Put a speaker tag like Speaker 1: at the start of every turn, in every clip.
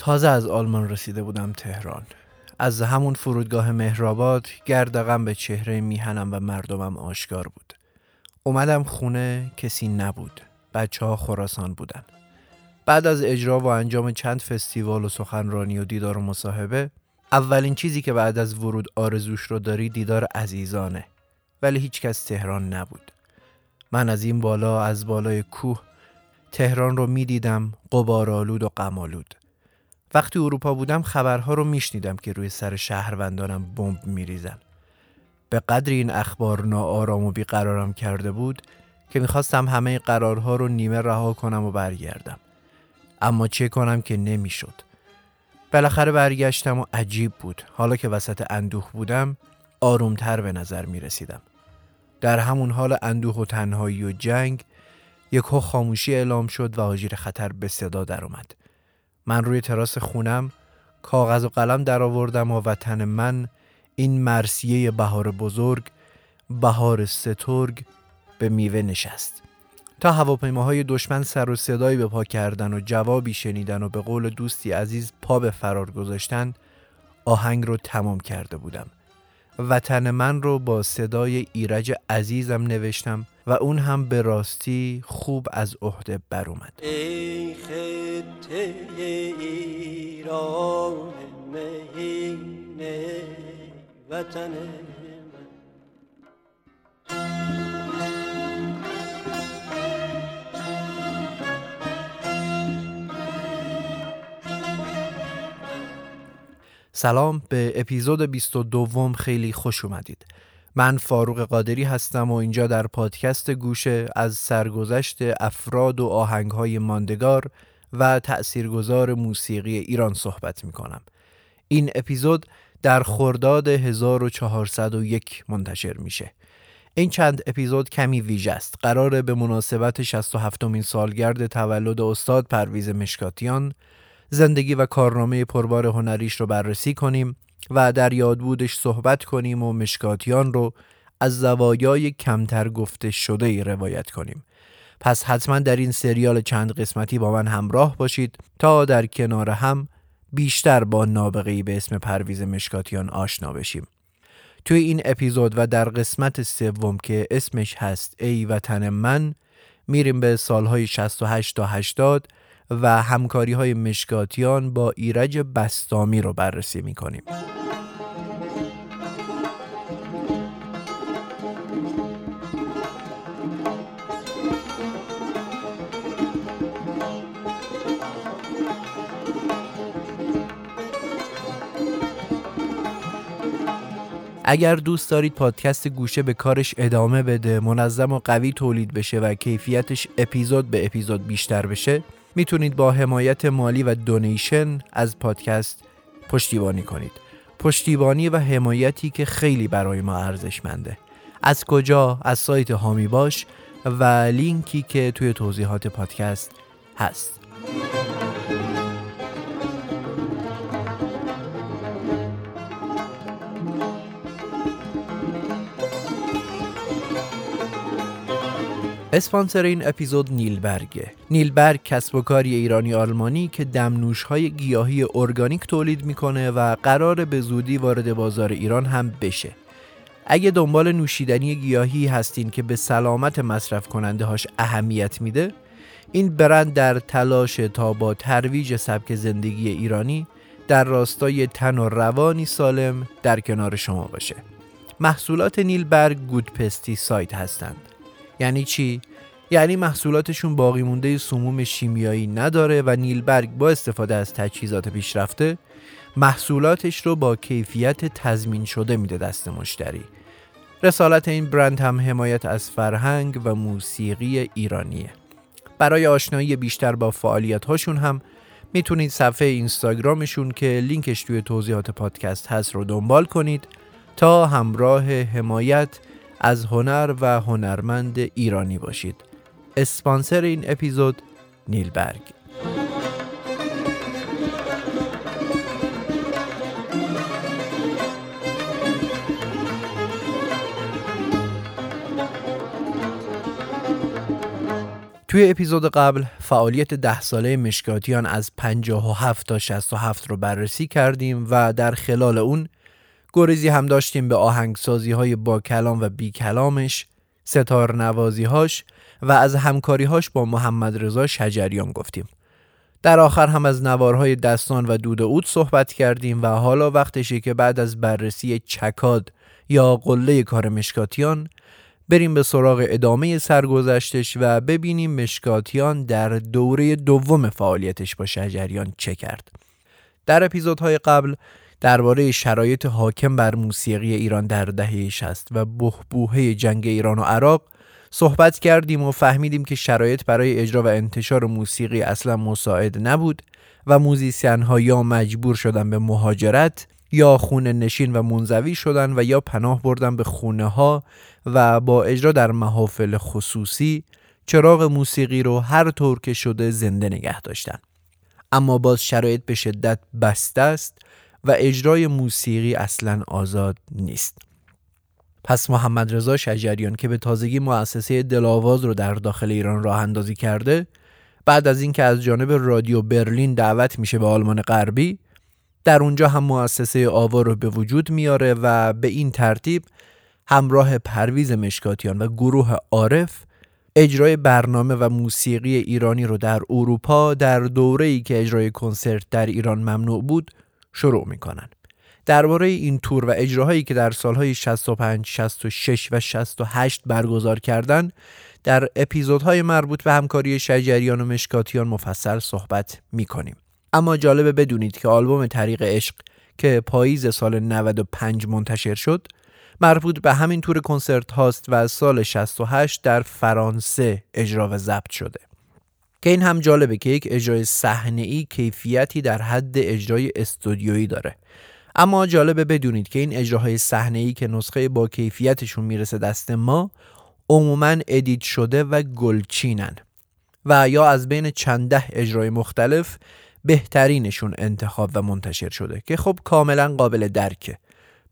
Speaker 1: تازه از آلمان رسیده بودم تهران. از همون فرودگاه مهرآباد گردقم به چهره میهنم و مردمم آشکار بود. اومدم خونه کسی نبود. بچه ها خراسان بودن. بعد از اجرا و انجام چند فستیوال و سخنرانی و دیدار و مصاحبه اولین چیزی که بعد از ورود آرزوش رو داری دیدار عزیزانه. ولی هیچکس تهران نبود. من از این بالا از بالای کوه تهران رو می‌دیدم قبارالود و غمالود وقتی اروپا بودم خبرها رو میشنیدم که روی سر شهروندانم بمب میریزن به قدری این اخبار ناآرام و بیقرارم کرده بود که می‌خواستم همه قرارها رو نیمه رها کنم و برگردم اما چه کنم که نمی‌شد بالاخره برگشتم و عجیب بود حالا که وسط اندوه بودم آرومتر به نظر می رسیدم. در همون حال اندوه و تنهایی و جنگ یک خاموشی اعلام شد و آژیر خطر به صدا در اومد. من روی تراس خونم کاغذ و قلم در آوردم و وطن من این مرسیه بهار بزرگ بهار سترگ به میوه نشست. تا هواپیماهای دشمن سر و صدایی به پا کردن و جوابی شنیدن و به قول دوستی عزیز پا به فرار گذاشتن آهنگ رو تمام کرده بودم. وطن من رو با صدای ایرج عزیزم نوشتم و اون هم به راستی خوب از عهده بر اومد. ای ایران وطن سلام به اپیزود 22 خیلی خوش اومدید من فاروق قادری هستم و اینجا در پادکست گوشه از سرگذشت افراد و آهنگهای ماندگار و تأثیرگذار موسیقی ایران صحبت می کنم. این اپیزود در خرداد 1401 منتشر میشه. این چند اپیزود کمی ویژه است. قراره به مناسبت 67 مین سالگرد تولد استاد پرویز مشکاتیان زندگی و کارنامه پربار هنریش رو بررسی کنیم و در یادبودش صحبت کنیم و مشکاتیان رو از زوایای کمتر گفته شده ای روایت کنیم. پس حتما در این سریال چند قسمتی با من همراه باشید تا در کنار هم بیشتر با نابغه‌ای به اسم پرویز مشکاتیان آشنا بشیم. توی این اپیزود و در قسمت سوم که اسمش هست ای وطن من میریم به سالهای 68 تا 80 و همکاری های مشکاتیان با ایرج بستامی رو بررسی می‌کنیم. اگر دوست دارید پادکست گوشه به کارش ادامه بده منظم و قوی تولید بشه و کیفیتش اپیزود به اپیزود بیشتر بشه می‌تونید با حمایت مالی و دونیشن از پادکست پشتیبانی کنید. پشتیبانی و حمایتی که خیلی برای ما ارزشمنده. از کجا؟ از سایت هامی باش و لینکی که توی توضیحات پادکست هست. اسپانسر این اپیزود نیلبرگه. نیلبرگ کسب و کاری ایرانی آلمانی که دمنوش های گیاهی ارگانیک تولید می‌کنه و قرار به زودی وارد بازار ایران هم بشه. اگه دنبال نوشیدنی گیاهی هستین که به سلامت مصرف کننده هاش اهمیت میده این برند در تلاش تا با ترویج سبک زندگی ایرانی در راستای تن و روانی سالم در کنار شما باشه. محصولات نیلبرگ گود پستی سایت هستند. یعنی چی؟ یعنی محصولاتشون باقی مونده سموم شیمیایی نداره و نیلبرگ با استفاده از تجهیزات پیشرفته محصولاتش رو با کیفیت تضمین شده میده دست مشتری. رسالت این برند هم حمایت از فرهنگ و موسیقی ایرانیه. برای آشنایی بیشتر با فعالیت هاشون هم می‌تونید صفحه اینستاگرامشون که لینکش توی توضیحات پادکست هست رو دنبال کنید تا همراه حمایت از هنر و هنرمند ایرانی باشید. اسپانسر این اپیزود نیلبرگ. توی اپیزود قبل فعالیت ده ساله مشکاتیان از 57 تا 67 رو بررسی کردیم و در خلال اون گریزی هم داشتیم به آهنگسازی های با کلام و بی کلامش ستار نوازی هاش و از همکاری هاش با محمد رضا شجریان گفتیم در آخر هم از نوارهای دستان و دود اود صحبت کردیم و حالا وقتشه که بعد از بررسی چکاد یا قله کار مشکاتیان بریم به سراغ ادامه سرگذشتش و ببینیم مشکاتیان در دوره دوم فعالیتش با شجریان چه کرد. در اپیزودهای قبل درباره شرایط حاکم بر موسیقی ایران در دهه 60 و بهبوهه جنگ ایران و عراق صحبت کردیم و فهمیدیم که شرایط برای اجرا و انتشار موسیقی اصلا مساعد نبود و موزیسین ها یا مجبور شدن به مهاجرت یا خونه نشین و منزوی شدن و یا پناه بردن به خونه ها و با اجرا در محافل خصوصی چراغ موسیقی رو هر طور که شده زنده نگه داشتن. اما باز شرایط به شدت بسته است و اجرای موسیقی اصلا آزاد نیست. پس محمد رضا شجریان که به تازگی مؤسسه دلاواز رو در داخل ایران راه اندازی کرده بعد از اینکه از جانب رادیو برلین دعوت میشه به آلمان غربی در اونجا هم مؤسسه آوا رو به وجود میاره و به این ترتیب همراه پرویز مشکاتیان و گروه عارف اجرای برنامه و موسیقی ایرانی رو در اروپا در دوره ای که اجرای کنسرت در ایران ممنوع بود شروع می‌کنن. درباره این تور و اجراهایی که در سالهای 65, 66 و 68 برگزار کردند در اپیزودهای مربوط به همکاری شجریان و مشکاتیان مفصل صحبت می‌کنیم. اما جالبه بدونید که آلبوم طریق عشق که پاییز سال 95 منتشر شد مربوط به همین تور کنسرت هاست و سال 68 در فرانسه اجرا و ضبط شده. که این هم جالبه که یک اجرای صحنه ای کیفیتی در حد اجرای استودیویی داره. اما جالبه بدونید که این اجراهای صحنه ای که نسخه با کیفیتشون می‌رسه دست ما عموما ادیت شده و گلچینن و یا از بین چند ده اجرای مختلف بهترینشون انتخاب و منتشر شده که خب کاملا قابل درکه.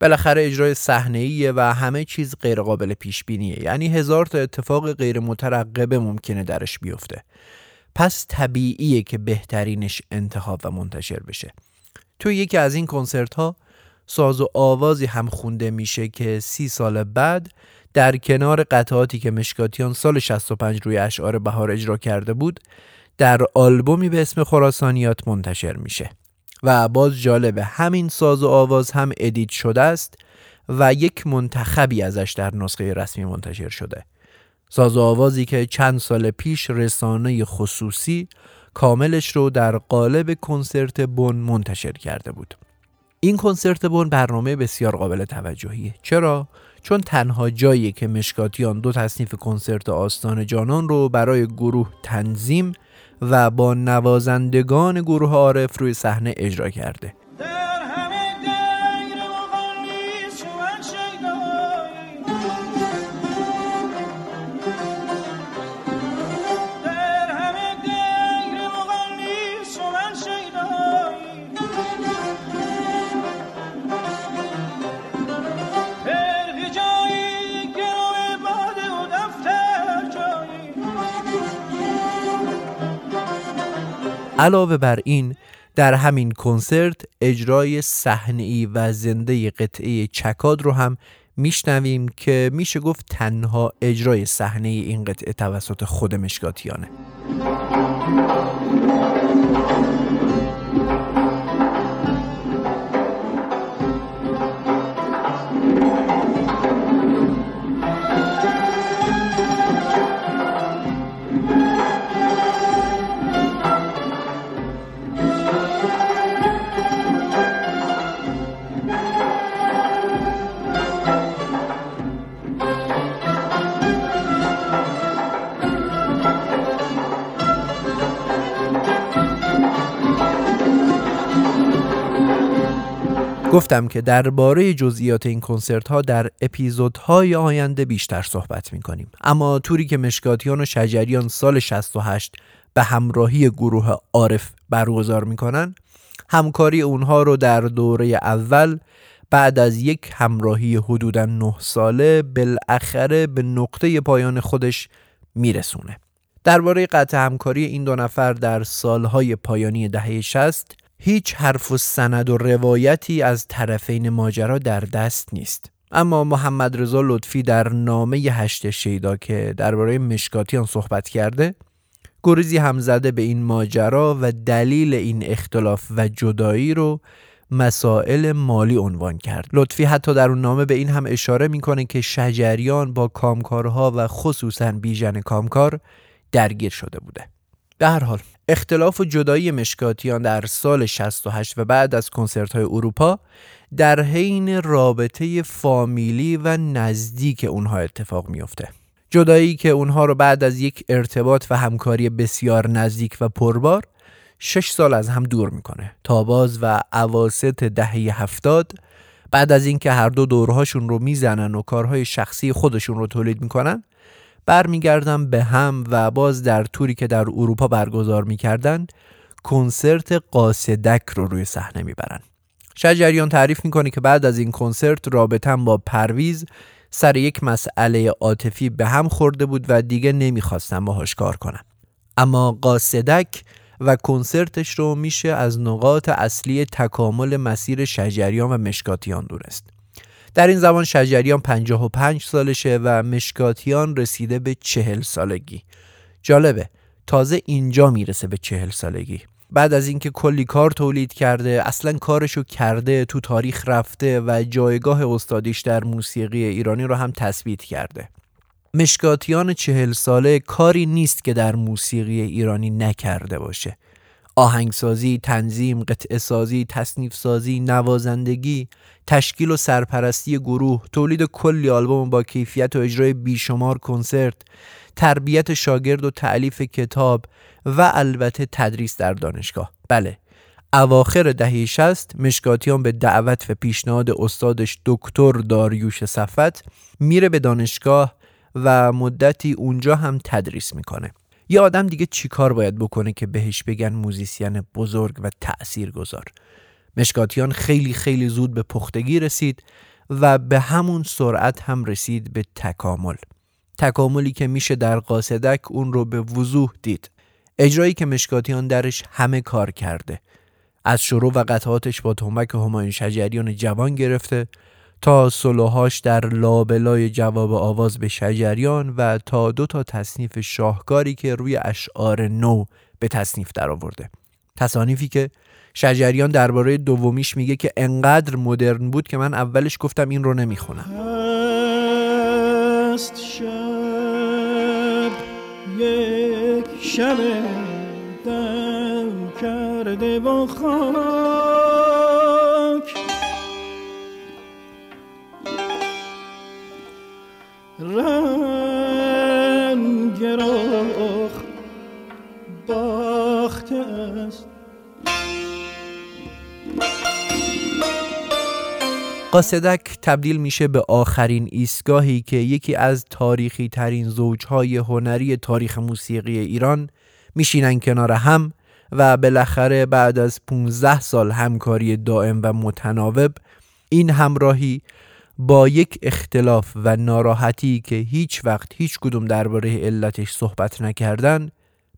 Speaker 1: بالاخره اجرای صحنه و همه چیز غیر قابل پیش بینیه یعنی هزار تا اتفاق غیر مترقبه ممکنه درش بیفته. پس طبیعیه که بهترینش انتخاب و منتشر بشه. توی یکی از این کنسرت ها ساز و آوازی هم خونده میشه که سی سال بعد در کنار قطعاتی که مشکاتیان سال 65 روی اشعار بهار اجرا کرده بود در آلبومی به اسم خراسانیات منتشر میشه. و باز جالبه همین ساز و آواز هم ادیت شده است و یک منتخبی ازش در نسخه رسمی منتشر شده. ساز و آوازی که چند سال پیش رسانه خصوصی کاملش رو در قالب کنسرت بن منتشر کرده بود. این کنسرت بن برنامه بسیار قابل توجهیه. چرا؟ چون تنها جایی که مشکاتیان دو تصنیف کنسرت آستان جانان رو برای گروه تنظیم و با نوازندگان گروه عارف روی صحنه اجرا کرده. علاوه بر این در همین کنسرت اجرای صحنه‌ای و زنده قطعه چکاد رو هم میشنویم که میشه گفت تنها اجرای صحنه این قطعه توسط خود مشکاتیانه. گفتم که درباره جزئیات این کنسرت ها در اپیزودهای آینده بیشتر صحبت می کنیم اما توری که مشکاتیان و شجریان سال 68 به همراهی گروه عارف برگزار می‌کنن همکاری اونها رو در دوره اول بعد از یک همراهی حدودا 9 ساله بالاخره به نقطه پایان خودش میرسونه. درباره قطع همکاری این دو نفر در سالهای پایانی دهه 60 هیچ حرف و سند و روایتی از طرفین ماجرا در دست نیست. اما محمد رضا لطفی در نامه هشت شیدا که درباره مشکاتیان صحبت کرده گریزی هم زده به این ماجرا و دلیل این اختلاف و جدایی رو مسائل مالی عنوان کرد. لطفی حتی در اون نامه به این هم اشاره می‌کنه که شجریان با کامکارها و خصوصا بیژن کامکار درگیر شده بوده. به هر حال اختلاف و جدایی مشکاتیان در سال 68 و بعد از کنسرت های اروپا در حین رابطه فامیلی و نزدیک اونها اتفاق میفته جدایی که اونها رو بعد از یک ارتباط و همکاری بسیار نزدیک و پربار شش سال از هم دور می‌کنه. تا باز و عواست دهه هفتاد بعد از اینکه هر دو دورهاشون رو می‌زنن و کارهای شخصی خودشون رو تولید می‌کنن برمیگردن به هم و باز در توری که در اروپا برگزار می‌کردن کنسرت قاصدک رو روی صحنه می‌برن. شجریان تعریف می‌کنه که بعد از این کنسرت رابطم با پرویز سر یک مسئله عاطفی به هم خورده بود و دیگه نمی‌خواستم باهاش کار کنم اما قاصدک و کنسرتش رو میشه از نقاط اصلی تکامل مسیر شجریان و مشکاتیان دونست. در این زمان شجریان 55 سالشه و مشکاتیان رسیده به چهل سالگی. جالبه تازه اینجا می‌رسه به چهل سالگی. بعد از اینکه کلی کار تولید کرده اصلا کارشو کرده تو تاریخ رفته و جایگاه استادیش در موسیقی ایرانی رو هم تثبیت کرده. مشکاتیان چهل ساله کاری نیست که در موسیقی ایرانی نکرده باشه. آهنگسازی، تنظیم، قطعه سازی، تصنیف سازی، نوازندگی، تشکیل و سرپرستی گروه، تولید کلی آلبوم با کیفیت و اجرای بیشمار کنسرت، تربیت شاگرد و تعلیف کتاب و البته تدریس در دانشگاه. بله، اواخر دهه 60 مشکاتیان به دعوت و پیشنهاد استادش دکتر داریوش صفت میره به دانشگاه و مدتی اونجا هم تدریس می‌کنه. یه آدم دیگه چیکار باید بکنه که بهش بگن موزیسین بزرگ و تأثیر گذار مشکاتیان خیلی خیلی زود به پختگی رسید و به همون سرعت هم رسید به تکامل. تکاملی که میشه در قاصدک اون رو به وضوح دید. اجرایی که مشکاتیان درش همه کار کرده. از شروع و قطعاتش با تمک همایون شجریان جوان گرفته تا سلوهاش در لابلای جواب آواز به شجریان و تا دو تا تصنیف شاهکاری که روی اشعار نو به تصنیف درآورده. تصانیفی که شجریان درباره دومیش میگه که انقدر مدرن بود که من اولش گفتم این رو نمی‌خونم. شب یک شب کرده با رنگ رخ باخته است. قاصدک تبدیل میشه به آخرین ایستگاهی که یکی از تاریخی ترین زوجهای هنری تاریخ موسیقی ایران میشینن کنار هم و بالاخره بعد از 15 سال همکاری دائم و متناوب این همراهی با یک اختلاف و ناراحتی که هیچ وقت هیچ کدوم درباره علتش صحبت نکردن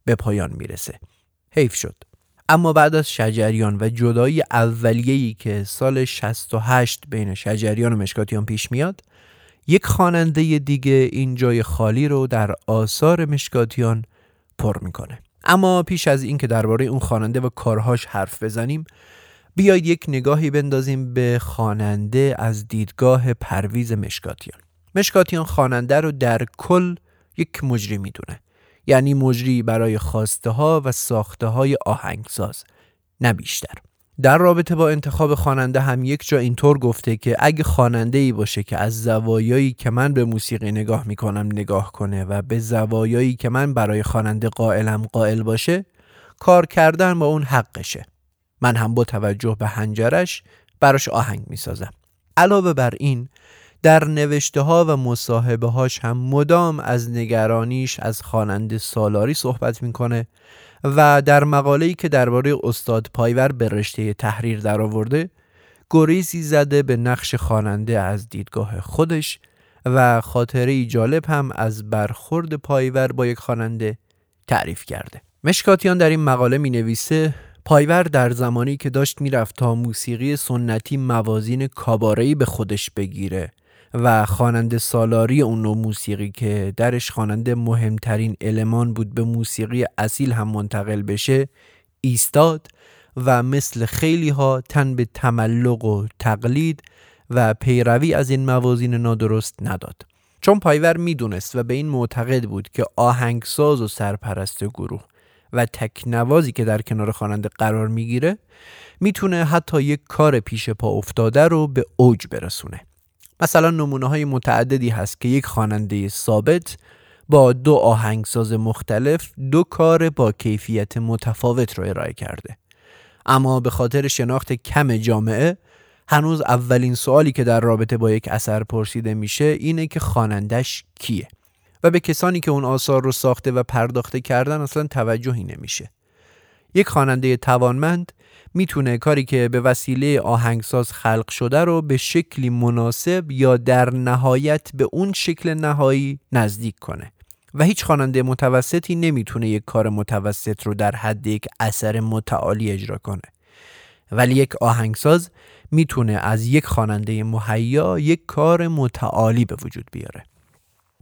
Speaker 1: به پایان می‌رسه. حیف شد. اما بعد از شجریان و جدایی اولیه‌ای که سال 68 بین شجریان و مشکاتیان پیش میاد یک خواننده دیگه این جای خالی رو در آثار مشکاتیان پر می‌کنه. اما پیش از اینکه درباره اون خواننده و کارهاش حرف بزنیم بیایید یک نگاهی بندازیم به خواننده از دیدگاه پرویز مشکاتیان. مشکاتیان خواننده رو در کل یک مجری می‌دونه. یعنی مجری برای خواسته ها و ساخته های آهنگساز نه بیشتر. در رابطه با انتخاب خواننده هم یک جا اینطور گفته که اگه خواننده ای باشه که از زوایایی که من به موسیقی نگاه می‌کنم نگاه کنه و به زوایایی که من برای خواننده قائلم قائل باشه کار کردن با اون حقشه. من هم با توجه به هنجرش براش آهنگ می سازم. علاوه بر این در نوشته ها و مصاحبه هاش هم مدام از نگرانیش از خواننده سالاری صحبت می‌کنه و در مقاله‌ای که درباره استاد پایور به رشته تحریر درآورده گریزی زده به نقش خواننده از دیدگاه خودش و خاطره جالب هم از برخورد پایور با یک خواننده تعریف کرده مشکاتیان در این مقاله می نویسه پایور در زمانی که داشت می‌رفت تا موسیقی سنتی موازین کابارهی به خودش بگیره و خواننده سالاری اون نوع موسیقی که درش خواننده مهمترین المان بود به موسیقی اصیل هم منتقل بشه ایستاد و مثل خیلی ها تن به تملق و تقلید و پیروی از این موازین نادرست نداد. چون پایور می‌دونست و به این معتقد بود که آهنگساز و سرپرست گروه و تکنوازی که در کنار خواننده قرار می‌گیره می‌تونه حتی یک کار پیش پا افتاده رو به اوج برسونه. مثلا نمونه های متعددی هست که یک خواننده ثابت با دو آهنگساز مختلف دو کار با کیفیت متفاوت رو ارائه کرده. اما به خاطر شناخت کم جامعه هنوز اولین سوالی که در رابطه با یک اثر پرسیده میشه اینه که خوانندش کیه. و به کسانی که اون آثار رو ساخته و پرداخته کردن اصلا توجهی نمیشه. یک خواننده توانمند می‌تونه کاری که به وسیله آهنگساز خلق شده رو به شکلی مناسب یا در نهایت به اون شکل نهایی نزدیک کنه و هیچ خواننده متوسطی نمی‌تونه یک کار متوسط رو در حد یک اثر متعالی اجرا کنه. ولی یک آهنگساز می‌تونه از یک خواننده مهیا یک کار متعالی به وجود بیاره.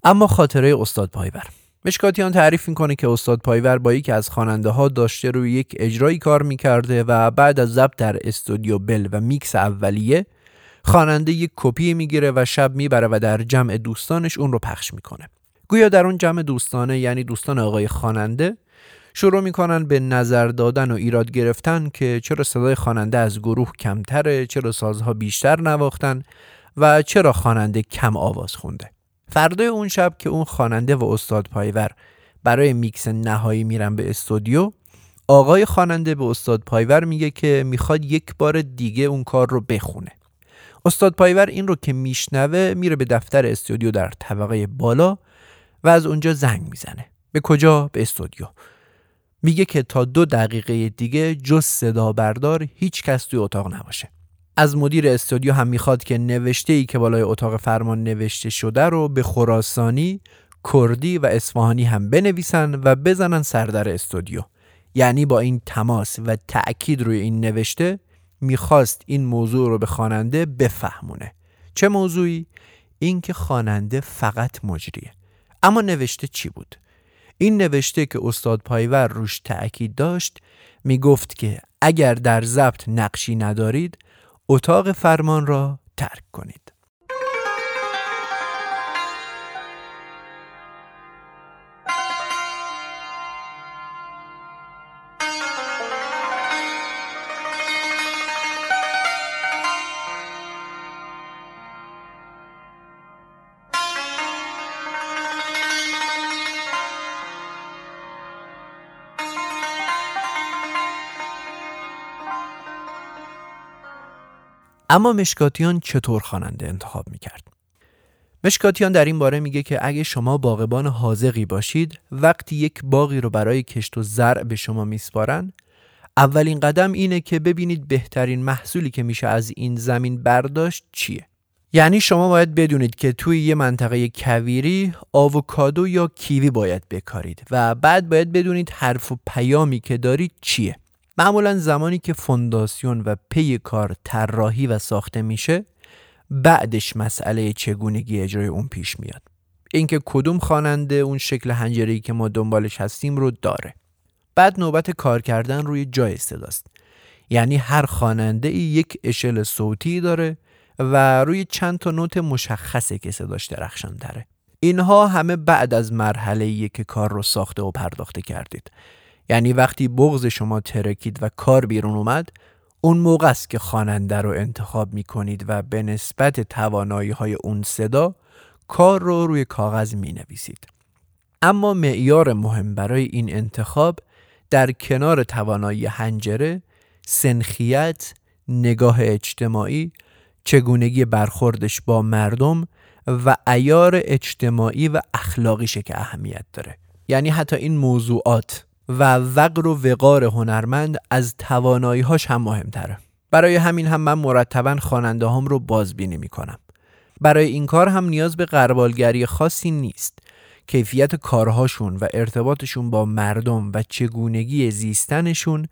Speaker 1: اما خاطره استاد پایور. مشکاتیان تعریف می‌کنه که استاد پایور با یکی از خواننده ها داشته روی یک اجرایی کار می‌کرده و بعد از ضبط در استودیو بل و میکس اولیه خواننده یک کپی می‌گیره و شب می‌بره و در جمع دوستانش اون رو پخش می‌کنه. گویا در اون جمع دوستانه یعنی دوستان آقای خواننده شروع می‌کنن به نظر دادن و ایراد گرفتن که چرا صدای خواننده از گروه کمتره چرا سازها بیشتر نواختن و چرا خواننده کم آواز خونده. فردای اون شب که اون خواننده و استاد پایور برای میکس نهایی میرن به استودیو آقای خواننده به استاد پایور میگه که می‌خواد یک بار دیگه اون کار رو بخونه. استاد پایور این رو که میشنوه میره به دفتر استودیو در طبقه بالا و از اونجا زنگ می‌زنه. به کجا؟ به استودیو. میگه که تا دو دقیقه دیگه جز صدا بردار هیچ کس توی اتاق نباشه. از مدیر استودیو هم می‌خواد که نوشته ای که بالای اتاق فرمان نوشته شده رو به خراسانی، کردی و اصفهانی هم بنویسن و بزنن سردر استودیو یعنی با این تماس و تأکید روی این نوشته می‌خواست این موضوع رو به خواننده بفهمونه چه موضوعی؟ اینکه خواننده فقط مجریه اما نوشته چی بود؟ این نوشته که استاد پایور روش تأکید داشت می‌گفت که اگر در ضبط نقشی ندارید اتاق فرمان را ترک کنید. اما مشکاتیان چطور خواننده انتخاب می‌کرد؟ مشکاتیان در این باره میگه که اگه شما باغبان حاضقی باشید وقتی یک باغی رو برای کشت و زرع به شما میسپارن اولین قدم اینه که ببینید بهترین محصولی که میشه از این زمین برداشت چیه یعنی شما باید بدونید که توی یه منطقه کویری آووکادو یا کیوی باید بکارید و بعد باید بدونید حرف و پیامی که دارید چیه معمولا زمانی که فونداسیون و پی کار طراحی و ساخته میشه بعدش مسئله چگونگی اجرای اون پیش میاد. اینکه کدوم خواننده اون شکل هنجری که ما دنبالش هستیم رو داره. بعد نوبت کار کردن روی جای صداست. یعنی هر خواننده ای یک اشل صوتی داره و روی چند تا نوت مشخصه که صداش درخشان داره اینها همه بعد از مرحله که کار رو ساخته و پرداخته کردید. یعنی وقتی بغض شما ترکید و کار بیرون اومد اون موقع است که خواننده رو انتخاب می کنید و به نسبت توانایی های اون صدا کار رو روی کاغذ می نویسید. اما معیار مهم برای این انتخاب در کنار توانایی هنجره، سنخیت، نگاه اجتماعی، چگونگی برخوردش با مردم و ایار اجتماعی و اخلاقیشه که اهمیت داره. یعنی حتی این موضوعات و وقر و وقار هنرمند از توانایی هاش هم مهمتره. برای همین هم من مرتبا خواننده هم رو بازبینی می‌کنم. برای این کار هم نیاز به قربالگری خاصی نیست. کیفیت کارهاشون و ارتباطشون با مردم و چگونگی زیستنشون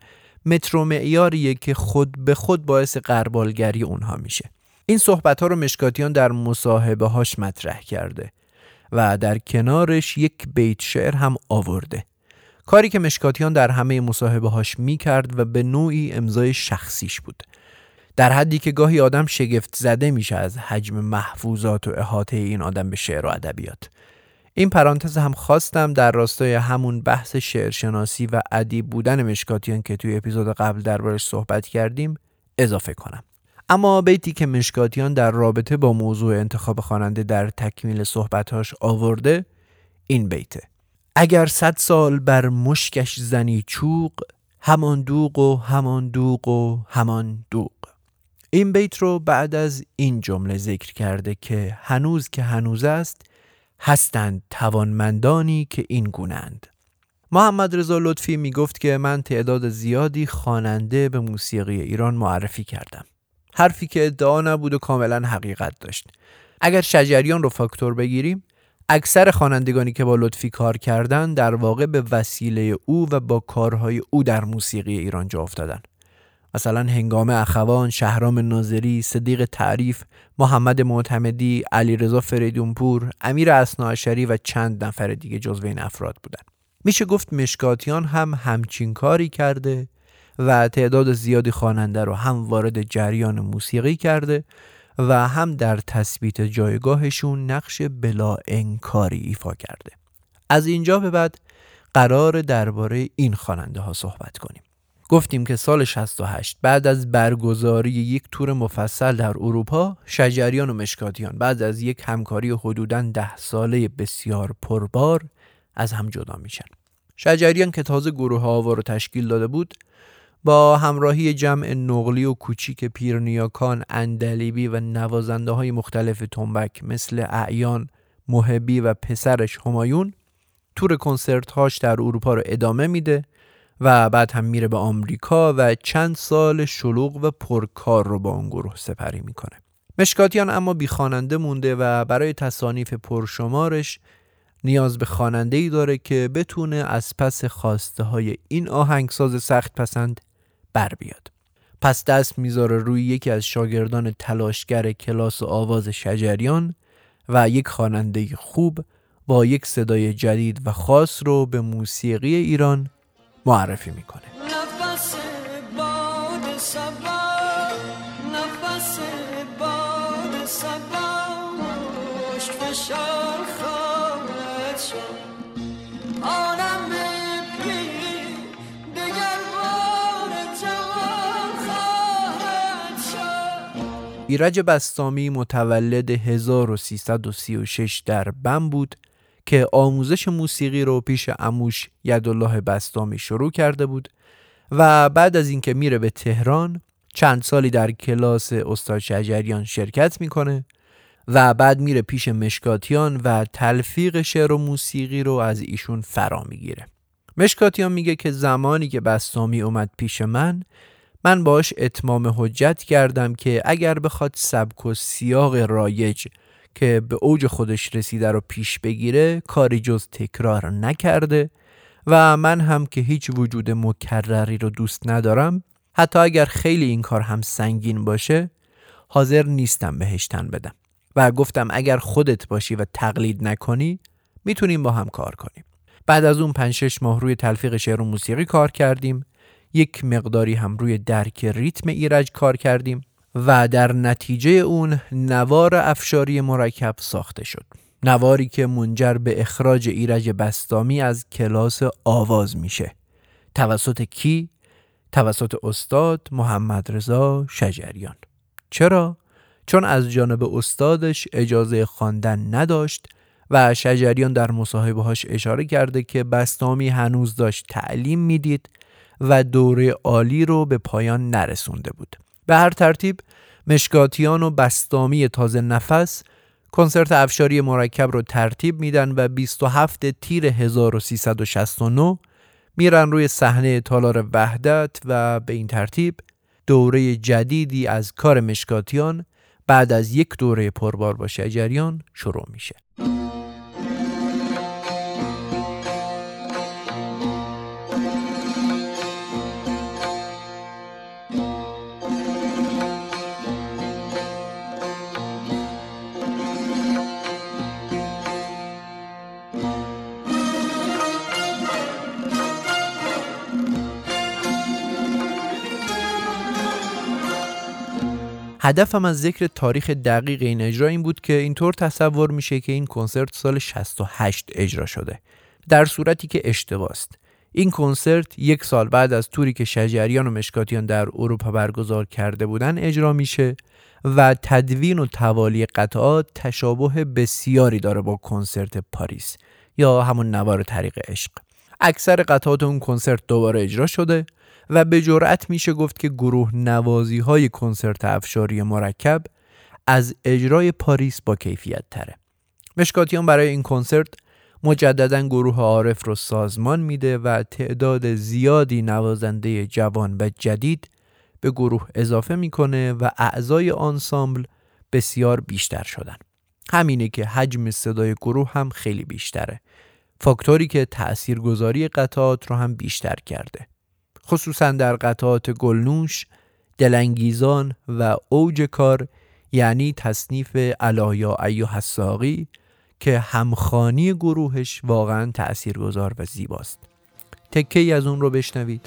Speaker 1: مترو معیاریه که خود به خود باعث قربالگری اونها میشه. این صحبت ها رو مشکاتیان در مصاحبه هاش مطرح کرده و در کنارش یک بیت شعر هم آورده. کاری که مشکاتیان در همه مصاحبه هاش می کرد و به نوعی امضای شخصیش بود. در حدی که گاهی آدم شگفت زده میشه از حجم محفوظات و احاطه این آدم به شعر و ادبیات. این پرانتز هم خواستم در راستای همون بحث شعرشناسی و ادیب بودن مشکاتیان که توی اپیزود قبل دربارش صحبت کردیم اضافه کنم. اما بیتی که مشکاتیان در رابطه با موضوع انتخاب خواننده در تکمیل صحبتاش آورده این بیته. اگر صد سال بر مشکش زنی چوق همان دوق و همان دوق و همان دوق این بیت رو بعد از این جمله ذکر کرده که هنوز که هنوز است هستند توانمندانی که این گونند محمد رضا لطفی می گفت که من تعداد زیادی خواننده به موسیقی ایران معرفی کردم. حرفی که ادعا نبود و کاملا حقیقت داشت. اگر شجریان رو فاکتور بگیریم اکثر خوانندگانی که با لطفی کار کردن در واقع به وسیله او و با کارهای او در موسیقی ایران جا افتادن مثلا هنگام اخوان، شهرام ناظری، صدیق تعریف، محمد معتمدی، علیرضا فریدونپور، امیر اسناعشری و چند نفر دیگه جزو این افراد بودن. میشه گفت مشکاتیان هم همچین کاری کرده و تعداد زیادی خواننده رو هم وارد جریان موسیقی کرده و هم در تثبیت جایگاهشون نقش بلا انکاری ایفا کرده. از اینجا به بعد قرار درباره این خواننده ها صحبت کنیم. گفتیم که سال 68 بعد از برگزاری یک تور مفصل در اروپا شجریان و مشکاتیان بعد از یک همکاری حدوداً ده ساله بسیار پربار از هم جدا میشن شجریان که تازه گروه آوا رو تشکیل داده بود با همراهی جمع نقلی و کوچیک پیرنیاکان اندلیبی و نوازنده های مختلف تنبک مثل اعیان محبی و پسرش همایون تور کنسرت هاش در اروپا رو ادامه میده و بعد هم میره به آمریکا و چند سال شلوغ و پرکار رو با اون گروه سپری می‌کنه. مشکاتیان اما بی خواننده مونده و برای تصانیف پرشمارش نیاز به خواننده ای داره که بتونه از پس خواسته های این آهنگساز سخت پسند بر بیاد. پس دست می‌ذاره روی یکی از شاگردان تلاشگر کلاس آواز شجریان و یک خواننده خوب با یک صدای جدید و خاص رو به موسیقی ایران معرفی می‌کنه. ایرج بستامی متولد 1336 در بم بود که آموزش موسیقی رو پیش اموش یدالله بستامی شروع کرده بود و بعد از اینکه میره به تهران چند سالی در کلاس استاد شجریان شرکت می‌کنه و بعد میره پیش مشکاتیان و تلفیق شعر و موسیقی رو از ایشون فرا می‌گیره. مشکاتیان میگه که زمانی که بستامی اومد پیش من من باش اتمام حجت کردم که اگر بخواد سبک و سیاق رایج که به اوج خودش رسیده رو پیش بگیره کاری جز تکرار نکرده و من هم که هیچ وجود مکرری رو دوست ندارم حتی اگر خیلی این کار هم سنگین باشه حاضر نیستم بهش تن بدم. و گفتم اگر خودت باشی و تقلید نکنی می‌تونیم با هم کار کنیم. بعد از اون 5 6 ماه روی تلفیق شعر و موسیقی کار کردیم. یک مقداری هم روی درک ریتم ایرج کار کردیم و در نتیجه اون نوار افشاری مرکب ساخته شد نواری که منجر به اخراج ایرج بستامی از کلاس آواز میشه توسط کی؟ توسط استاد محمد رضا شجریان چرا؟ چون از جانب استادش اجازه خواندن نداشت و شجریان در مصاحبه هاش اشاره کرده که بستامی هنوز داشت تعلیم می‌دید و دوره عالی رو به پایان نرسونده بود به هر ترتیب مشکاتیان و بستامی تازه نفس کنسرت افشاری مرکب رو ترتیب میدن و 27 تیر 1369 میرن روی صحنه تالار وحدت و به این ترتیب دوره جدیدی از کار مشکاتیان بعد از یک دوره پربار با شجریان شروع میشه. هدفم از ذکر تاریخ دقیق این اجرا این بود که اینطور تصور میشه که این کنسرت سال 68 اجرا شده در صورتی که اشتباه است. این کنسرت یک سال بعد از توری که شجریان و مشکاتیان در اروپا برگزار کرده بودن اجرا میشه و تدوین و توالی قطعات تشابه بسیاری داره با کنسرت پاریس یا همون نوار طریق عشق. اکثر قطعات اون کنسرت دوباره اجرا شده و به جرأت میشه گفت که گروه نوازی های کنسرت افشاری مرکب از اجرای پاریس با کیفیت تره. مشکاتیان برای این کنسرت مجددا گروه عارف رو سازمان میده و تعداد زیادی نوازنده جوان و جدید به گروه اضافه می‌کنه و اعضای آنسامبل بسیار بیشتر شدن. همینه که حجم صدای گروه هم خیلی بیشتره. فاکتوری که تأثیرگذاری قطعات رو هم بیشتر کرده. خصوصا در قطعات گلنوش، دلانگیزان و اوج کار یعنی تصنیف علایا ایو حساقی که همخانی گروهش واقعا تأثیرگذار و زیباست. تکه ای از اون رو بشنوید.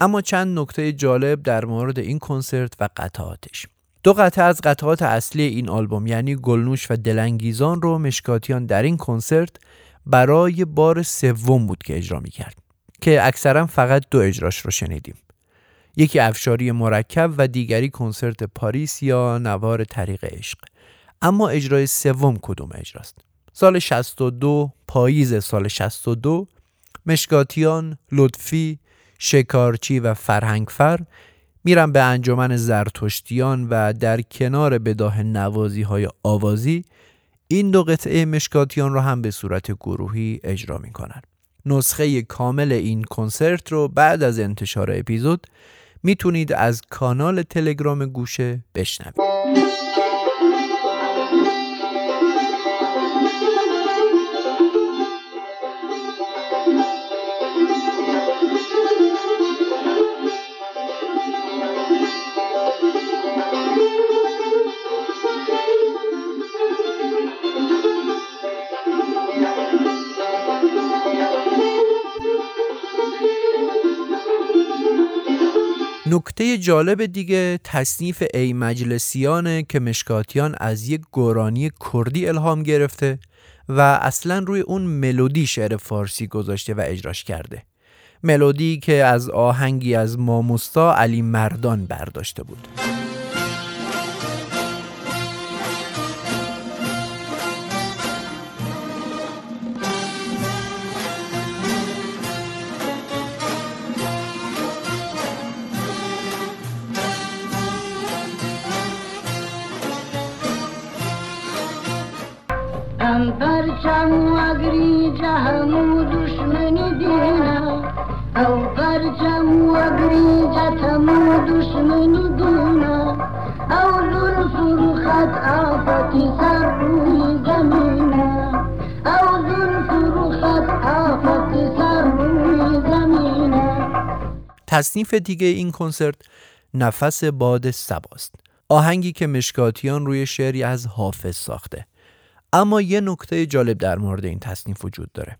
Speaker 1: اما چند نکته جالب در مورد این کنسرت و قطعاتش. دو قطعه از قطعات اصلی این آلبوم یعنی گلنوش و دلانگیزان رو مشکاتیان در این کنسرت برای بار سوم بود که اجرا می کرد که اکثرا فقط دو اجراش رو شنیدیم. یکی افشاری مرکب و دیگری کنسرت پاریس یا نوار طریق عشق. اما اجرای سوم کدوم اجراست؟ سال 62 پاییز سال 62 مشکاتیان لطفی شکارچی و فرهنگفر میرن به انجمن زرتشتیان و در کنار بداه نوازی های آوازی این دو قطعه مشکاتیان رو هم به صورت گروهی اجرا می‌کنن. نسخه کامل این کنسرت رو بعد از انتشار اپیزود می‌تونید از کانال تلگرام گوشه بشنوید. نکته جالب دیگه تصنیف ای مجلسیانه که مشکاتیان از یک گورانی کردی الهام گرفته و اصلا روی اون ملودی شعر فارسی گذاشته و اجراش کرده. ملودی که از آهنگی از ماموستا علی مردان برداشته بود.
Speaker 2: هم پرچم اگری همو دشمنی دینا. او پرچم اگری همو دشمنی دینا. او زلف خط آفتی سر روی زمینا او زلف خط آفتی سر روی زمینا
Speaker 1: تصنیف دیگه این کنسرت نفس باد سباست. آهنگی که مشکاتیان روی شعری از حافظ ساخته. اما یه نکته جالب در مورد این تصنیف وجود داره.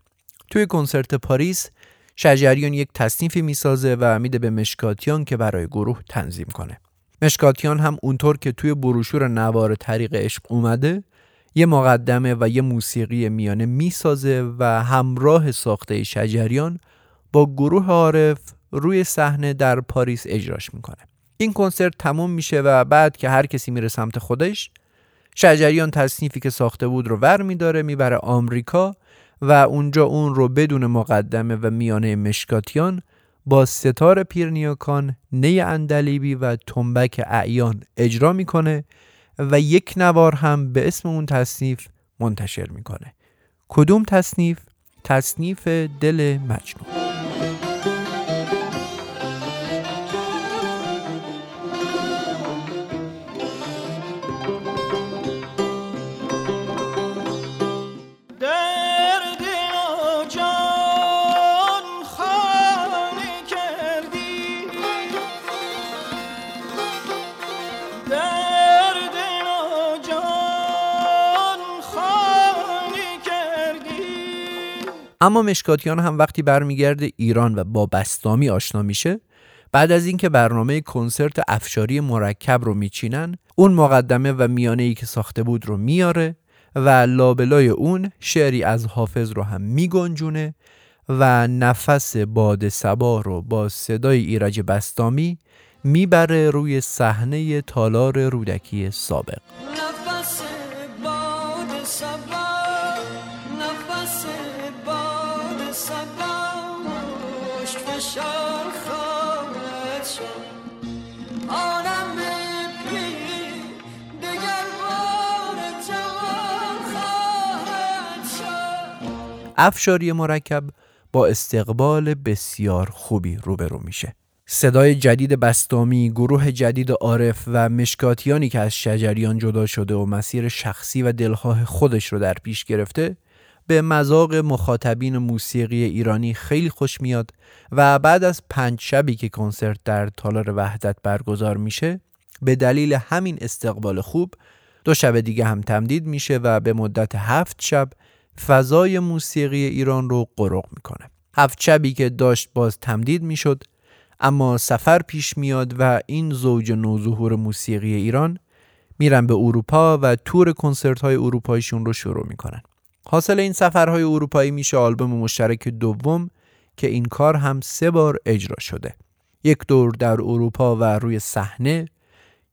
Speaker 1: توی کنسرت پاریس شجریان یک تصنیفی می‌سازه و میده به مشکاتیان که برای گروه تنظیم کنه. مشکاتیان هم اونطور که توی بروشور نوار طریق عشق اومده یه مقدمه و یه موسیقی میانه می‌سازه و همراه ساخته شجریان با گروه عارف روی صحنه در پاریس اجراش می‌کنه. این کنسرت تموم میشه و بعد که هر کسی میره سمت خودش شجریان تصنیفی که ساخته بود رو ور میداره می‌بره آمریکا و اونجا اون رو بدون مقدمه و میانه مشکاتیان با ستار پیرنیاکان، نی اندلیبی و تنبک اعیان اجرا می‌کنه و یک نوار هم به اسم اون تصنیف منتشر می‌کنه. کدوم تصنیف؟ تصنیف دل مجنون. اما مشکاتیان هم وقتی برمیگرده ایران و با بستامی آشنا میشه بعد از اینکه برنامه کنسرت افشاری مرکب رو میچینن اون مقدمه و میانه ای که ساخته بود رو میاره و لابلای اون شعری از حافظ رو هم میگنجونه و نفس باد سبا رو با صدای ایرج بستامی می‌بره روی صحنه تالار رودکی سابق. افشاری مرکب با استقبال بسیار خوبی روبرو میشه. صدای جدید بستامی، گروه جدید عارف و مشکاتیانی که از شجریان جدا شده و مسیر شخصی و دلخواه خودش رو در پیش گرفته به مذاق مخاطبین موسیقی ایرانی خیلی خوش میاد و بعد از پنج شبی که کنسرت در تالار وحدت برگزار میشه به دلیل همین استقبال خوب دو شب دیگه هم تمدید میشه و به مدت هفت شب فضای موسیقی ایران رو قرق می‌کنه. هفت که داشت باز تمدید می‌شد اما سفر پیش میاد و این زوج نوظهور موسیقی ایران میرن به اروپا و تور کنسرت های اروپاییشون رو شروع می‌کنن. حاصل این سفرهای اروپایی میشه آلبوم مشترک دوم که این کار هم سه بار اجرا شده. یک دور در اروپا و روی صحنه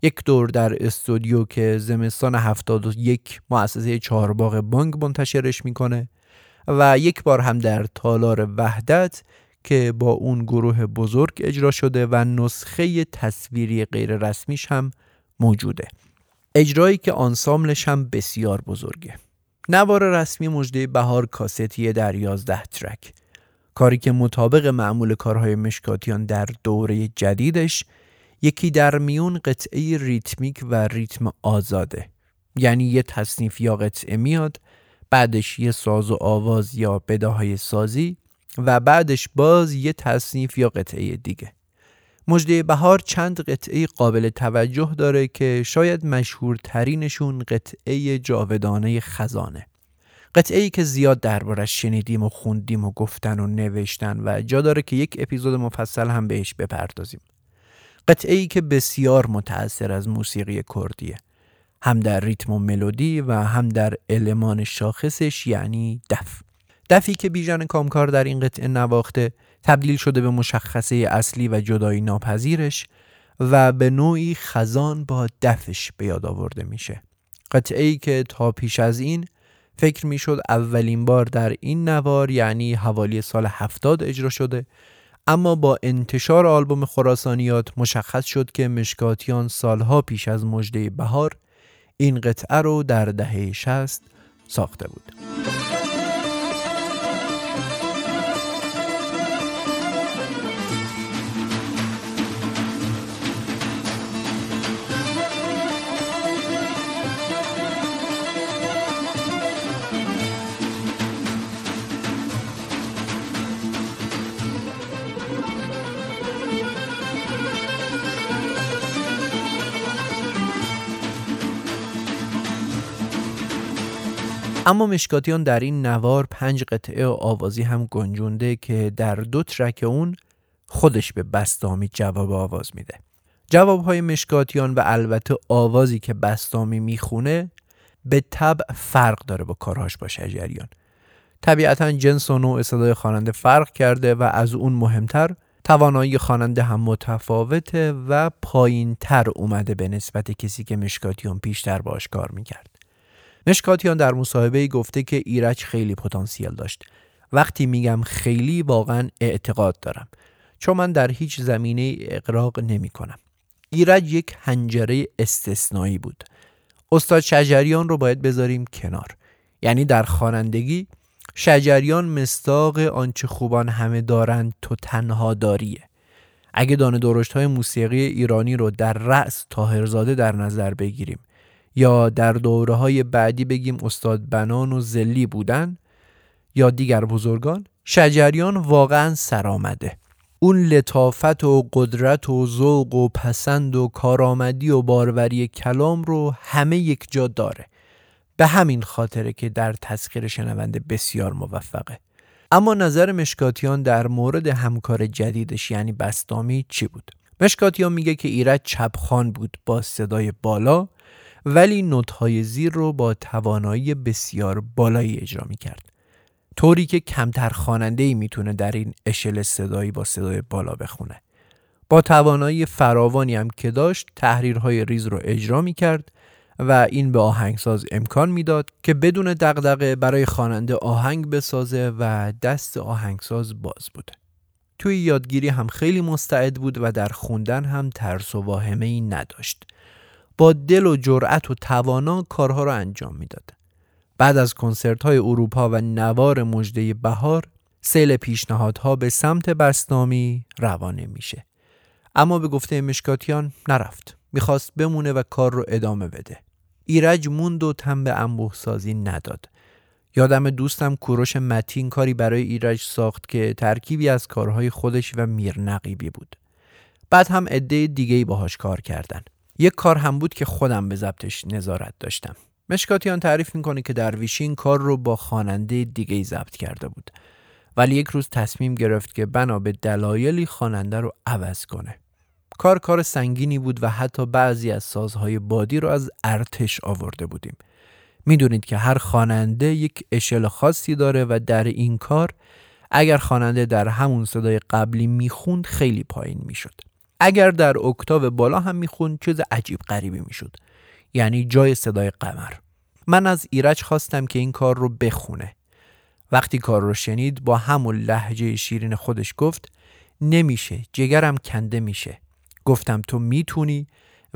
Speaker 1: یک دور در استودیو که زمستان 71 مؤسسه چهارباغ بانک منتشرش می‌کنه و یک بار هم در تالار وحدت که با اون گروه بزرگ اجرا شده و نسخه تصویری غیر رسمیش هم موجوده. اجرایی که آنساملش هم بسیار بزرگه. نوار رسمی مجده بهار کاستیه در 11 ترک. کاری که مطابق معمول کارهای مشکاتیان در دوره جدیدش یکی در میون قطعه ریتمیک و ریتم آزاده. یعنی یه تصنیف یا قطعه میاد بعدش یه ساز و آواز یا بداهای سازی و بعدش باز یه تصنیف یا قطعه دیگه. مجده بهار چند قطعه قابل توجه داره که شاید مشهورترینشون قطعه جاودانه خزانه. قطعه ای که زیاد دربارش شنیدیم و خوندیم و گفتن و نوشتن و جا داره که یک اپیزود مفصل هم بهش بپردازیم. قطعه که بسیار متأثر از موسیقی کردیه. هم در ریتم و ملودی و هم در المان شاخصش یعنی دف. دفی که بیژن کامکار در این قطعه نواخته تبدیل شده به مشخصه اصلی و جدایی ناپذیرش و به نوعی خزان با دفش به یاد آورده میشه. قطعه ای که تا پیش از این فکر می‌شد اولین بار در این نوار یعنی حوالی سال هفتاد اجرا شده اما با انتشار آلبوم خراسانیات مشخص شد که مشکاتیان سالها پیش از مجده بهار این قطعه رو در دهه 60 ساخته بود. اما مشکاتیان در این نوار پنج قطعه آوازی هم گنجونده که در دو ترک اون خودش به بستامی جواب آواز میده. جواب های مشکاتیان و البته آوازی که بستامی می‌خونه به طبع فرق داره با کارهاش با شجریان. طبیعتا جنس و نوع صدای خواننده فرق کرده و از اون مهمتر توانایی خواننده هم متفاوته و پایین تر اومده به نسبت کسی که مشکاتیان پیشتر باش کار می‌کرد. مشکاتیان در مصاحبه گفته که ایرج خیلی پتانسیل داشت. وقتی میگم خیلی واقعا اعتقاد دارم. چون من در هیچ زمینه اقراق نمی کنم ایرج یک هنجره استثنایی بود. استاد شجریان رو باید بذاریم کنار. یعنی در خوانندگی شجریان مستاق آنچه خوبان همه دارند تو تنها داریه. اگه دانه درشت های موسیقی ایرانی رو در رأس تاهرزاده در نظر بگیریم یا در دوره های بعدی بگیم استاد بنان و زلی بودن یا دیگر بزرگان شجریان واقعا سرآمده. اون لطافت و قدرت و ذوق و پسند و کارآمدی و باروری کلام رو همه یک جا داره. به همین خاطره که در تسخیر شنونده بسیار موفقه. اما نظر مشکاتیان در مورد همکار جدیدش یعنی بستامی چی بود؟ مشکاتیان میگه که ایرج چپخان بود با صدای بالا ولی نوتهای زیر رو با توانایی بسیار بالایی اجرا می‌کرد. طوری که کمتر خواننده ای می‌تونه در این اشل صدایی با صدای بالا بخونه. با توانایی فراوانی هم که داشت تحریرهای ریز رو اجرا می‌کرد و این به آهنگساز امکان می‌داد که بدون دغدغه برای خواننده آهنگ بسازه و دست آهنگساز باز بوده. توی یادگیری هم خیلی مستعد بود و در خوندن هم ترس و واهمه ای نداشت. با دل و جرأت و توانا کارها را انجام می‌داد. بعد از کنسرت های اروپا و نوار مجده بهار سیل پیشنهادها به سمت بسنامی روانه میشه. اما به گفته مشکاتیان نرفت. می‌خواست بمونه و کار رو ادامه بده. ایرج موند و تن به انبوه سازی نداد. یادم دوستم کوروش متین کاری برای ایرج ساخت که ترکیبی از کارهای خودش و میرنقیبی بود. بعد هم عده دیگه باهاش کار کردن. یک کار هم بود که خودم به ضبطش نظارت داشتم. مشکاتیان تعریف می‌کنه که درویشی کار رو با خواننده دیگه ضبط کرده بود. ولی یک روز تصمیم گرفت که بنا به دلایلی خواننده رو عوض کنه. کار کار سنگینی بود و حتی بعضی از سازهای بادی رو از ارتش آورده بودیم. می‌دونید که هر خواننده یک اشل خاصی داره و در این کار اگر خواننده در همون صدای قبلی می‌خوند خیلی پایین می‌شد. اگر در اکتاو بالا هم می‌خوند چیز عجیب غریبی می‌شد. یعنی جای صدای قمر. من از ایرج خواستم که این کار رو بخونه. وقتی کار رو شنید با همون لحجه شیرین خودش گفت نمیشه جگرم کنده میشه گفتم تو می‌تونی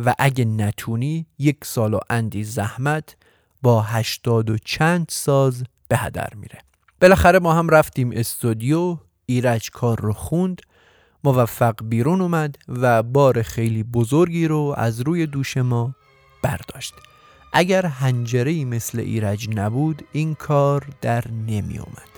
Speaker 1: و اگه نتونی یک سال و اندی زحمت با هشتاد و چند ساز به هدر میره بالاخره ما هم رفتیم استودیو ایرج کار رو خوند موفق بیرون اومد و بار خیلی بزرگی رو از روی دوش ما برداشت. اگر هنجره مثل ایرج نبود این کار در نمی اومد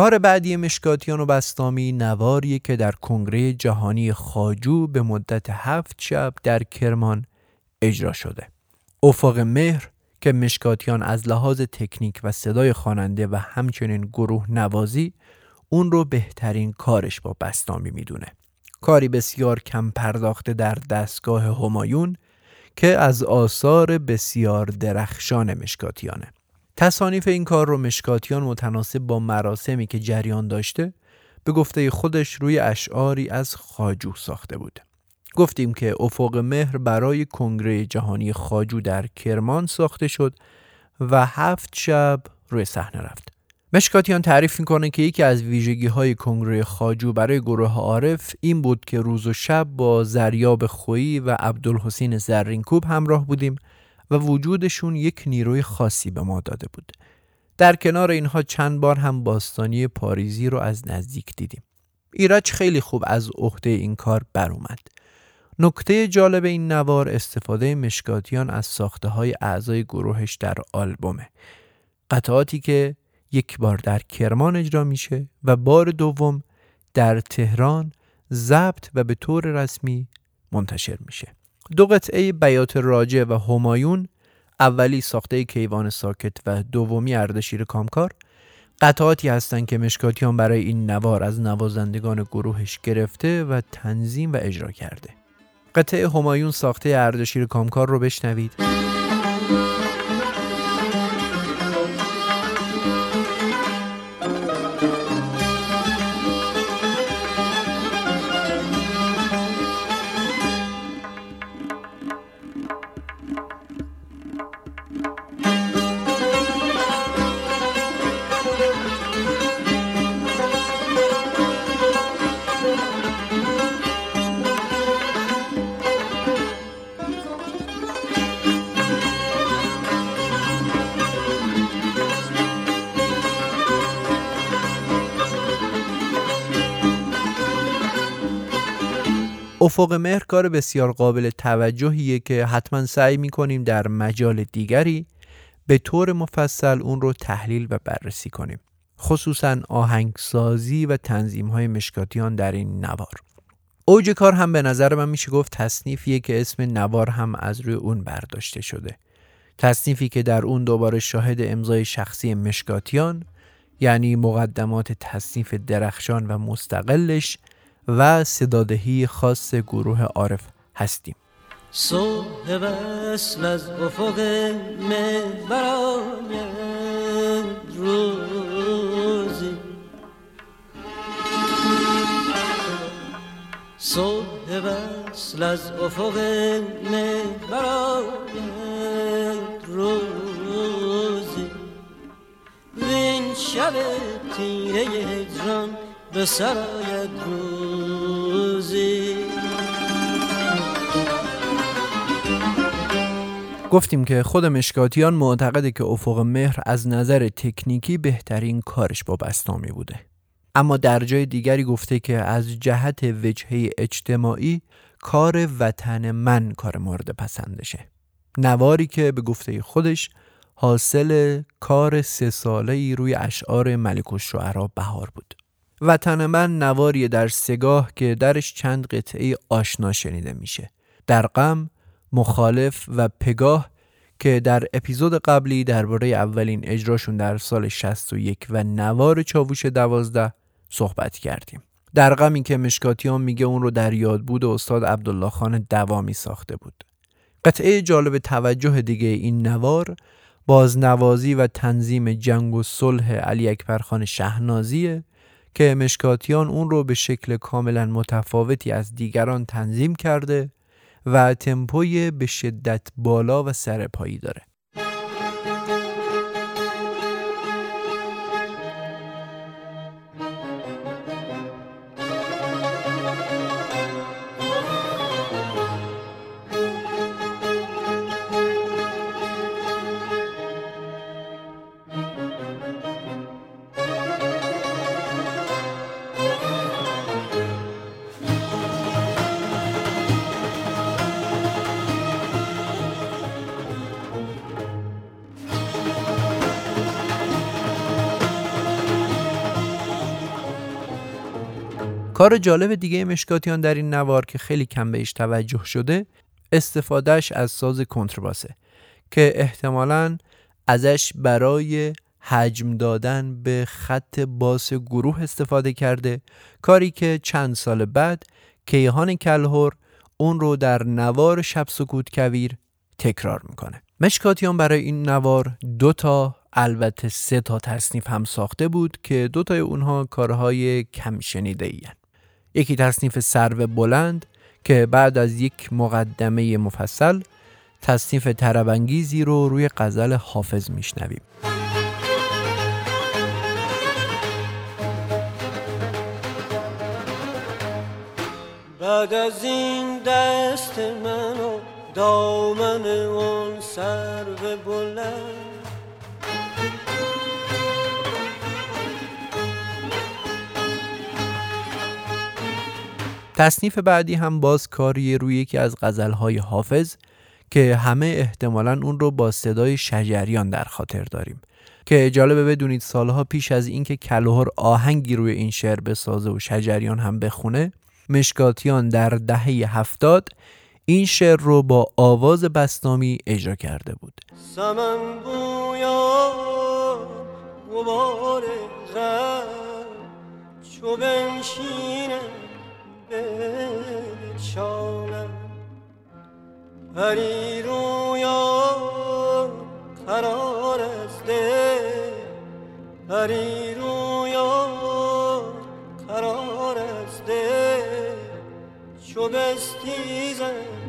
Speaker 1: کار بعدی مشکاتیان و بستامی نواریه که در کنگره جهانی خاجو به مدت هفت شب در کرمان اجرا شده. افاق مهر که مشکاتیان از لحاظ تکنیک و صدای خواننده و همچنین گروه نوازی اون رو بهترین کارش با بستامی می‌دونه. کاری بسیار کم پرداخته در دستگاه همایون که از آثار بسیار درخشان مشکاتیانه. تصانیف این کار رو مشکاتیان متناسب با مراسمی که جریان داشته به گفته خودش روی اشعاری از خاجو ساخته بود. گفتیم که افق مهر برای کنگره جهانی خاجو در کرمان ساخته شد و هفت شب روی صحنه رفت. مشکاتیان تعریف می‌کنه که یکی از ویژگی های کنگره خاجو برای گروه عارف این بود که روز و شب با زریاب خویی و عبدالحسین زرینکوب همراه بودیم و وجودشون یک نیروی خاصی به ما داده بود. در کنار اینها چند بار هم باستانی پاریزی رو از نزدیک دیدیم. ایرج خیلی خوب از عهده این کار بر اومد. نکته جالب این نوار استفاده مشکاتیان از ساخته های اعضای گروهش در آلبومه. قطعاتی که یک بار در کرمان اجرا میشه و بار دوم در تهران ضبط و به طور رسمی منتشر میشه. دو قطعه بیات راجع و همایون اولی ساخته کیوان ساکت و دومی اردشیر کامکار. قطعاتی هستند که مشکاتیان برای این نوار از نوازندگان گروهش گرفته و تنظیم و اجرا کرده. قطعه همایون ساخته اردشیر کامکار رو بشنوید. افق مهر کار بسیار قابل توجهیه که حتما سعی می‌کنیم در مجال دیگری به طور مفصل اون رو تحلیل و بررسی کنیم خصوصا آهنگسازی و تنظیم های مشکاتیان در این نوار. اوج کار هم به نظر من میشه گفت تصنیفیه که اسم نوار هم از روی اون برداشته شده. تصنیفی که در اون دوباره شاهد امضای شخصی مشکاتیان یعنی مقدمات تصنیف درخشان و مستقلش و صدادهی خاص گروه عارف هستیم.
Speaker 3: صبح وصل از افق روزی. صبح وصل از افق روزی. این شب تیره هجران به سرایت روزی
Speaker 1: گفتیم که خود مشکاتیان معتقده که افق مهر از نظر تکنیکی بهترین کارش با بستامی بوده. اما در جای دیگری گفته که از جهت وجهه اجتماعی کار وطن من کار مورد پسندشه. نواری که به گفته خودش حاصل کار سه ساله ای روی اشعار ملک الشعرا بهار بود. وطن من نواری در سگاه که درش چند قطعه آشنا شنیده میشه. در غم مخالف و پگاه که در اپیزود قبلی درباره اولین اجراشون در سال 61 و نوار چاووش دوازده صحبت کردیم. در غمی که مشکاتیان میگه اون رو در یاد بود استاد عبدالله خان دوامی ساخته بود. قطعه جالب توجه دیگه این نوار بازنوازی و تنظیم جنگ و صلح علی اکبر خان شهنازیه که مشکاتیان اون رو به شکل کاملا متفاوتی از دیگران تنظیم کرده و تمپوی به شدت بالا و سرپایی داره. کار جالب دیگه مشکاتیان در این نوار که خیلی کم بهش توجه شده استفادهش از ساز کنترباسه که احتمالا ازش برای حجم دادن به خط باس گروه استفاده کرده کاری که چند سال بعد کیهان کلهور اون رو در نوار شب سکوت کویر تکرار می‌کنه مشکاتیان برای این نوار دو تا البته سه تا تصنیف هم ساخته بود که دو تای اونها کارهای کم شنیده این. یکی تصنیف سرو بلند که بعد از یک مقدمه مفصل تصنیف تربنگیزی رو روی غزل حافظ میشنویم.
Speaker 3: بعد از این دست منو دامن اون سرو بلند
Speaker 1: تصنیف بعدی هم باز کاری روی یکی از غزلهای حافظ که همه احتمالا اون رو با صدای شجریان در خاطر داریم. که جالبه بدونید سالها پیش از اینکه کلهر آهنگی روی این شعر بسازه و شجریان هم بخونه مشکاتیان در دهه هفتاد این شعر رو با آواز بستامی اجرا کرده بود.
Speaker 3: سمن بویا چو بچالم پری رویا قرار ده پری رویا قرار ده چو بستیزم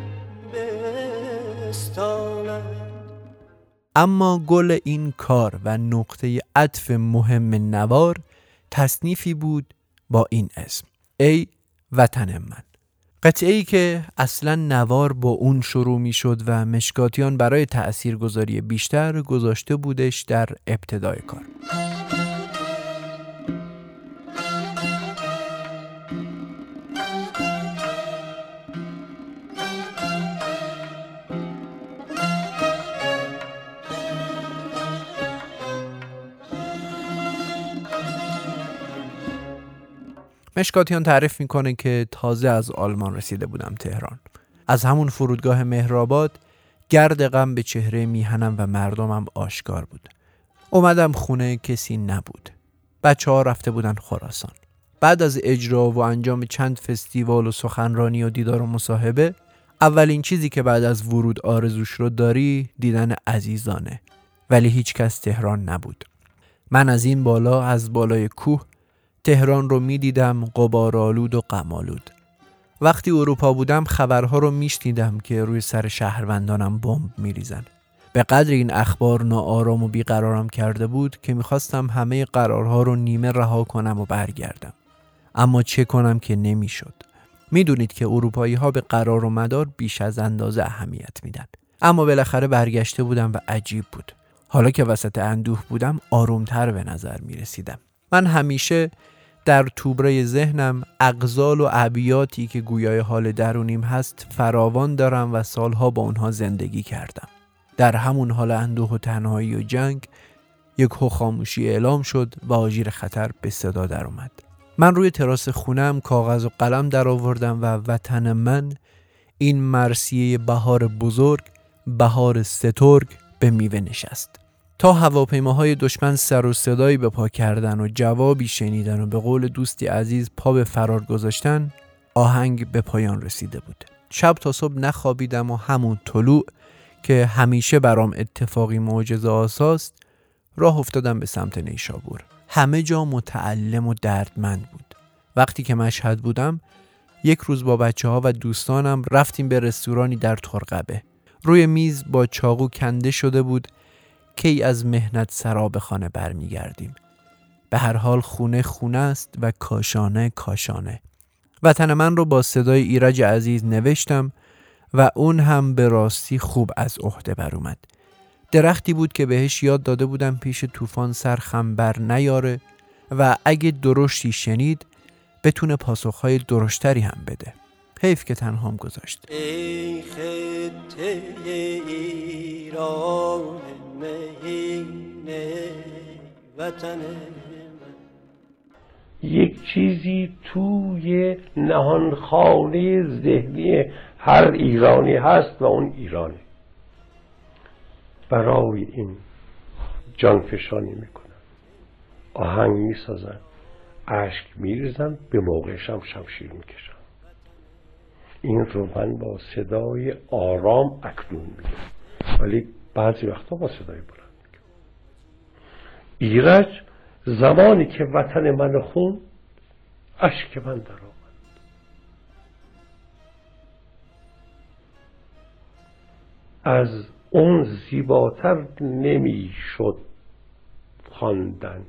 Speaker 1: اما گل این کار و نقطه عطف مهم نوار تصنیفی بود با این اسم. ای وطن من. قطعه که اصلا نوار با اون شروع می شد و مشکاتیان برای تأثیرگذاری بیشتر گذاشته بودش در ابتدای کار. مشکاتیان تعریف می‌کنه که تازه از آلمان رسیده بودم تهران. از همون فرودگاه مهرآباد گرد غم به چهره میهنم و مردمم آشکار بود. اومدم خونه کسی نبود. بچه ها رفته بودن خراسان. بعد از اجرا و انجام چند فستیوال و سخنرانی و دیدار و مصاحبه اولین چیزی که بعد از ورود آرزوش رو داری دیدن عزیزانه. ولی هیچ کس تهران نبود. من از این بالا از بالای کوه تهران رو می دیدم قبارالود و قمالود وقتی اروپا بودم خبرها رو میشنیدم که روی سر شهروندانم بمب میریزن. به قدر این اخبار ناآرام و بیقرارم کرده بود که می‌خواستم همه قرارها رو نیمه رها کنم و برگردم. اما چه کنم که نمی‌شد. می‌دونید که اروپایی ها به قرار و مدار بیش از اندازه اهمیت میدن. اما بالاخره برگشته بودم و عجیب بود. حالا که وسط اندوه بودم آرومتر به نظر می رسیدم. من همیشه در توبره ذهنم اقزال و عبیاتی که گویای حال درونیم هست فراوان دارم و سالها با اونها زندگی کردم. در همون حال اندوه و تنهایی و جنگ یک خاموشی اعلام شد و آژیر خطر به صدا در اومد. من روی تراس خونم کاغذ و قلم در آوردم و وطن من این مرسیه بهار بزرگ بهار سترگ به میوه نشست تا هواپیماهای دشمن سر و صدایی به پا کردن و جوابی شنیدن و به قول دوستی عزیز پا به فرار گذاشتن آهنگ به پایان رسیده بود. شب تا صبح نخوابیدم و همون طلوع که همیشه برام اتفاقی معجزه آساست راه افتادم به سمت نیشابور. همه جا متعلم و دردمند بود. وقتی که مشهد بودم یک روز با بچه ها و دوستانم رفتیم به رستورانی در ترقبه. روی میز با چاقو کنده شده بود کی از مهنت سراب خانه برمیگردیم؟ به هر حال خونه خونه است و کاشانه کاشانه. وطن من رو با صدای ایرج عزیز نوشتم و اون هم به راستی خوب از عهده بر اومد. درختی بود که بهش یاد داده بودم پیش طوفان سرخم بر نیاره و اگه درشتی شنید بتونه پاسخهای درشتری هم بده. حیف که تنهام گذاشت.
Speaker 3: ای خطه ایران.
Speaker 4: یک چیزی توی نهانخانه ذهنی هر ایرانی هست و اون ایرانه. برای این جانفشانی می‌کنن آهنگ می‌سازن اشک میریزن به موقعش هم شمشیر می‌کشن این رو من با صدای آرام اکنون میگم. ولی بعضی وقتا با صدای بلند ایرج زمانی که وطن من خون اشک من در آمد. از اون زیباتر نمی‌شد خواندن.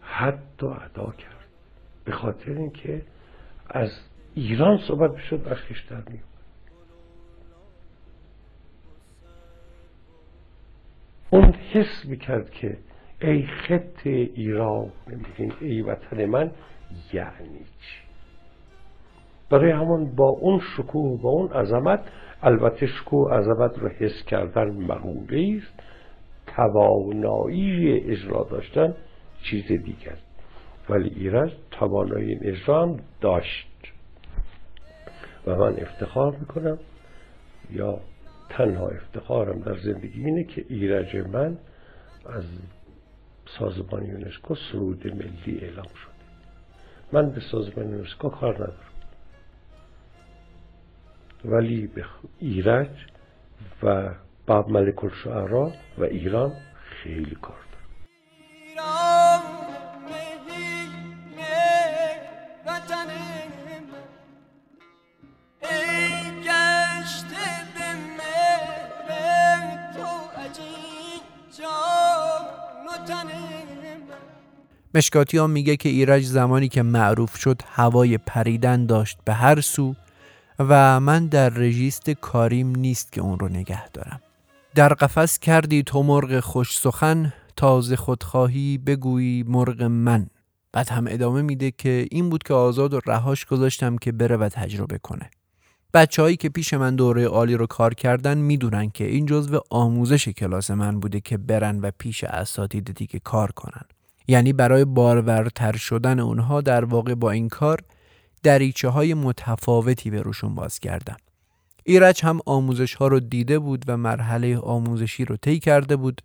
Speaker 4: حتی ادا کرد. به خاطر اینکه از ایران صحبت بشد اشکش در میومد اون حس می‌کرد که ای خط ایران ای وطن من یعنی چی؟ برای همون با اون شکوه با اون عظمت البته شکوه عظمت رو حس کردن مقوله است. توانایی اجرا داشتن چیز دیگر. ولی ایرج توانایی اجرا هم داشت. و من افتخار می‌کنم یا تنها افتخارم در زندگی اینه که ایرج من از سازمان یونسکو سرود ملی اعلام شده. من به سازمان یونسکو کار ندارم. ولی به ایرج و باب ملک الشعرا و ایران خیلی کار
Speaker 1: مشکاتی ها میگه که ایرج زمانی که معروف شد هوای پریدن داشت به هر سو و من در رژیست کاریم نیست که اون رو نگه دارم. در قفس کردی تو مرغ خوش سخن تازه خودخواهی بگویی مرغ من. بعد هم ادامه میده که این بود که آزاد و رهاش گذاشتم که بره و تجربه کنه. بچههایی که پیش من دوره عالی رو کار کردن می‌دونن که این جزو آموزش کلاس من بوده که برن و پیش اساتید دیگه کار کنن. یعنی برای بارورتر شدن اونها در واقع با این کار دریچه های متفاوتی به روشون باز کردم ایرج هم آموزش ها رو دیده بود و مرحله آموزشی رو طی کرده بود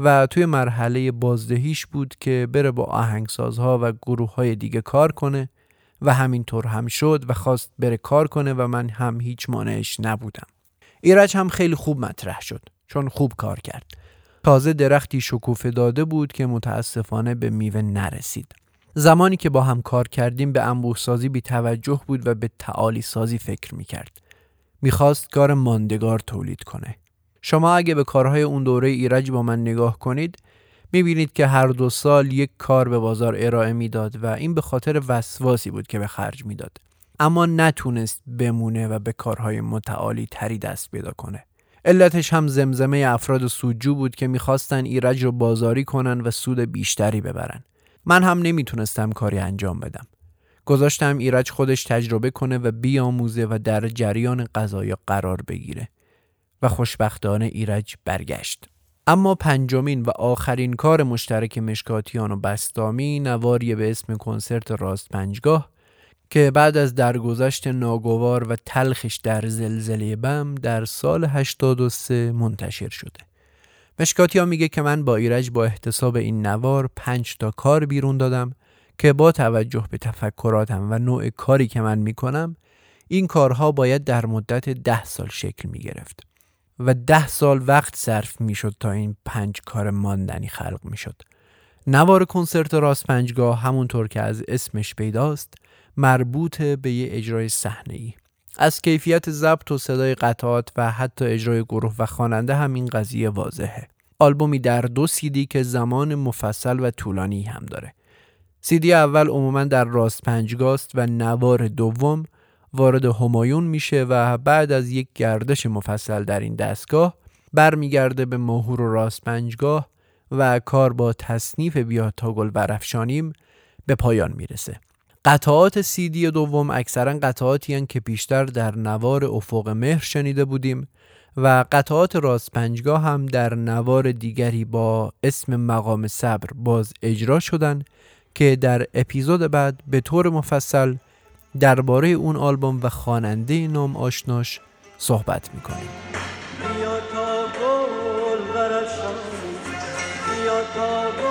Speaker 1: و توی مرحله بازدهیش بود که بره با آهنگسازها و گروه های دیگه کار کنه و همینطور هم شد و خواست بره کار کنه و من هم هیچ مانعش نبودم. ایرج هم خیلی خوب مطرح شد چون خوب کار کرد. تازه درختی شکوفه داده بود که متاسفانه به میوه نرسید. زمانی که با هم کار کردیم به انبوه سازی بی توجه بود و به تعالی سازی فکر می کرد. می‌خواست کار ماندگار تولید کنه. شما اگه به کارهای اون دوره ایرج با من نگاه کنید می‌بینید که هر دو سال یک کار به بازار ارائه می‌داد و این به خاطر وسواسی بود که به خرج می‌داد. اما نتونست بمونه و به کارهای متعالی تری دست پیدا کنه. علتش هم زمزمه افراد سوجو بود که می‌خواستن ایرج رو بازاری کنن و سود بیشتری ببرن. من هم نمی‌تونستم کاری انجام بدم. گذاشتم ایرج خودش تجربه کنه و بیاموزه و در جریان قضایا قرار بگیره و خوشبختانه ایرج برگشت. اما پنجمین و آخرین کار مشترک مشکاتیان و بستامی نواریه به اسم کنسرت راست پنجگاه که بعد از درگذشت ناگوار و تلخش در زلزله بم در سال 83 منتشر شده. مشکاتیا میگه که من با ایرج با احتساب این نوار پنج تا کار بیرون دادم که با توجه به تفکراتم و نوع کاری که من می‌کنم این کارها باید در مدت ده سال شکل می‌گرفت و ده سال وقت صرف می‌شد تا این پنج کار ماندنی خلق می‌شد. نوار کنسرت راست پنجگاه همونطور که از اسمش پیداست مربوط به یه اجرای صحنه ای. از کیفیت ضبط و صدای قطعات و حتی اجرای گروه و خواننده همین قضیه واضحه. آلبومی در دو سیدی که زمان مفصل و طولانی هم داره. سیدی اول عموما در راست پنجگاست و نوار دوم وارد همایون میشه و بعد از یک گردش مفصل در این دستگاه برمیگرده به ماهور و راست پنجگاه و کار با تصنیف بیا تا گل برفشانیم به پایان می‌رسه. قطعات سیدی دوم اکثرا قطعاتی که بیشتر در نوار افق مهر شنیده بودیم و قطعات راست پنجگاه هم در نوار دیگری با اسم مقام صبر باز اجرا شدن که در اپیزود بعد به طور مفصل درباره اون آلبوم و خواننده نام آشناش صحبت می‌کنیم.
Speaker 3: بیا تا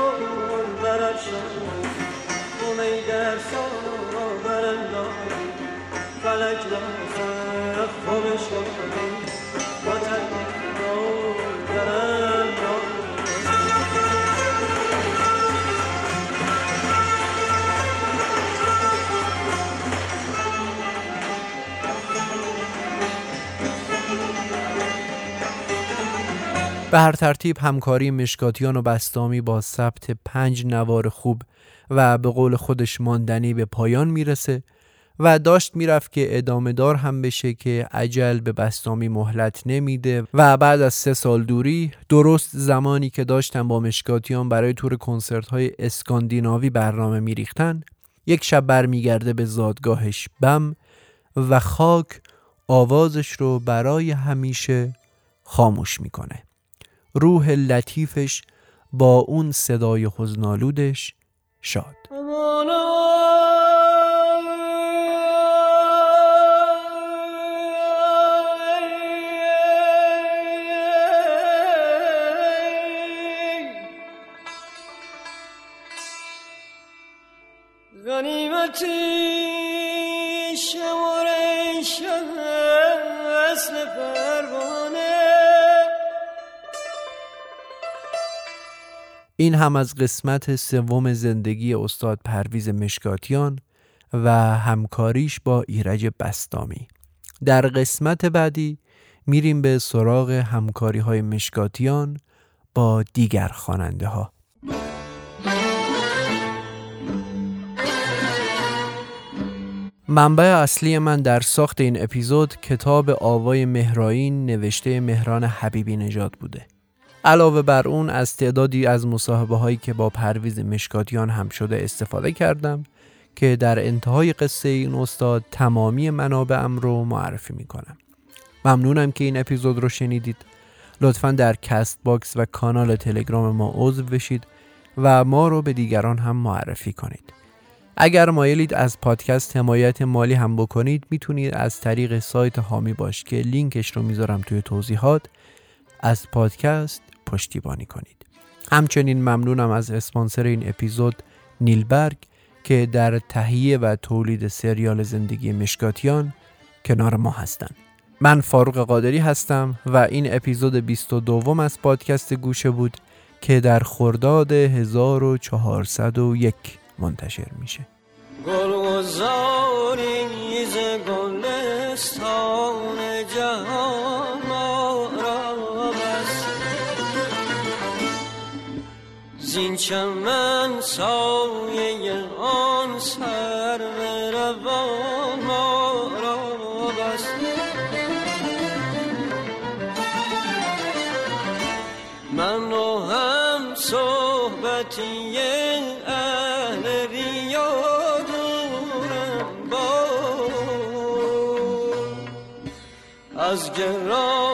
Speaker 1: به هر ترتیب همکاری مشکاتیان و بستامی با ثبت پنج نوار خوب و به قول خودش ماندنی به پایان می‌رسه و داشت می‌رفت که ادامه دار هم بشه که عجل به بستامی مهلت نمیده و بعد از سه سال دوری درست زمانی که داشتن با مشکاتیان برای تور کنسرت های اسکاندیناوی برنامه میریختن یک شب برمیگرده به زادگاهش بم و خاک آوازش رو برای همیشه خاموش می‌کنه. روح لطیفش با اون صدای حزنالودش شاد.
Speaker 3: غنیمتی
Speaker 1: این هم از قسمت سوم زندگی استاد پرویز مشکاتیان و همکاریش با ایرج بستامی. در قسمت بعدی میریم به سراغ همکاری های مشکاتیان با دیگر خواننده ها منبع اصلی من در ساخت این اپیزود کتاب آوای مهرائین نوشته مهران حبیبی نژاد بوده. علاوه بر اون از تعدادی از مصاحبه هایی که با پرویز مشکاتیان هم شده استفاده کردم که در انتهای قصه این استاد تمامی منابعم رو معرفی می‌کنم. ممنونم که این اپیزود رو شنیدید. لطفا در Castbox و کانال تلگرام ما عضو بشید و ما رو به دیگران هم معرفی کنید. اگر مایلید از پادکست حمایت مالی هم بکنید می‌تونید از طریق سایت هامی باش که لینکش رو می‌ذارم توی توضیحات. از پادکست پشتیبانی کنید همچنین ممنونم از اسپانسر این اپیزود نیلبرگ که در تهیه و تولید سریال زندگی مشکاتیان کنار ما هستند. من فاروق قادری هستم و این اپیزود 22 از پادکست گوشه بود که در خرداد 1401 منتشر میشه.
Speaker 3: گلستان جهان زین چمن سایه آن سر روان ما را بس من و هم صحبتی اهل ریا دورم با. از جهان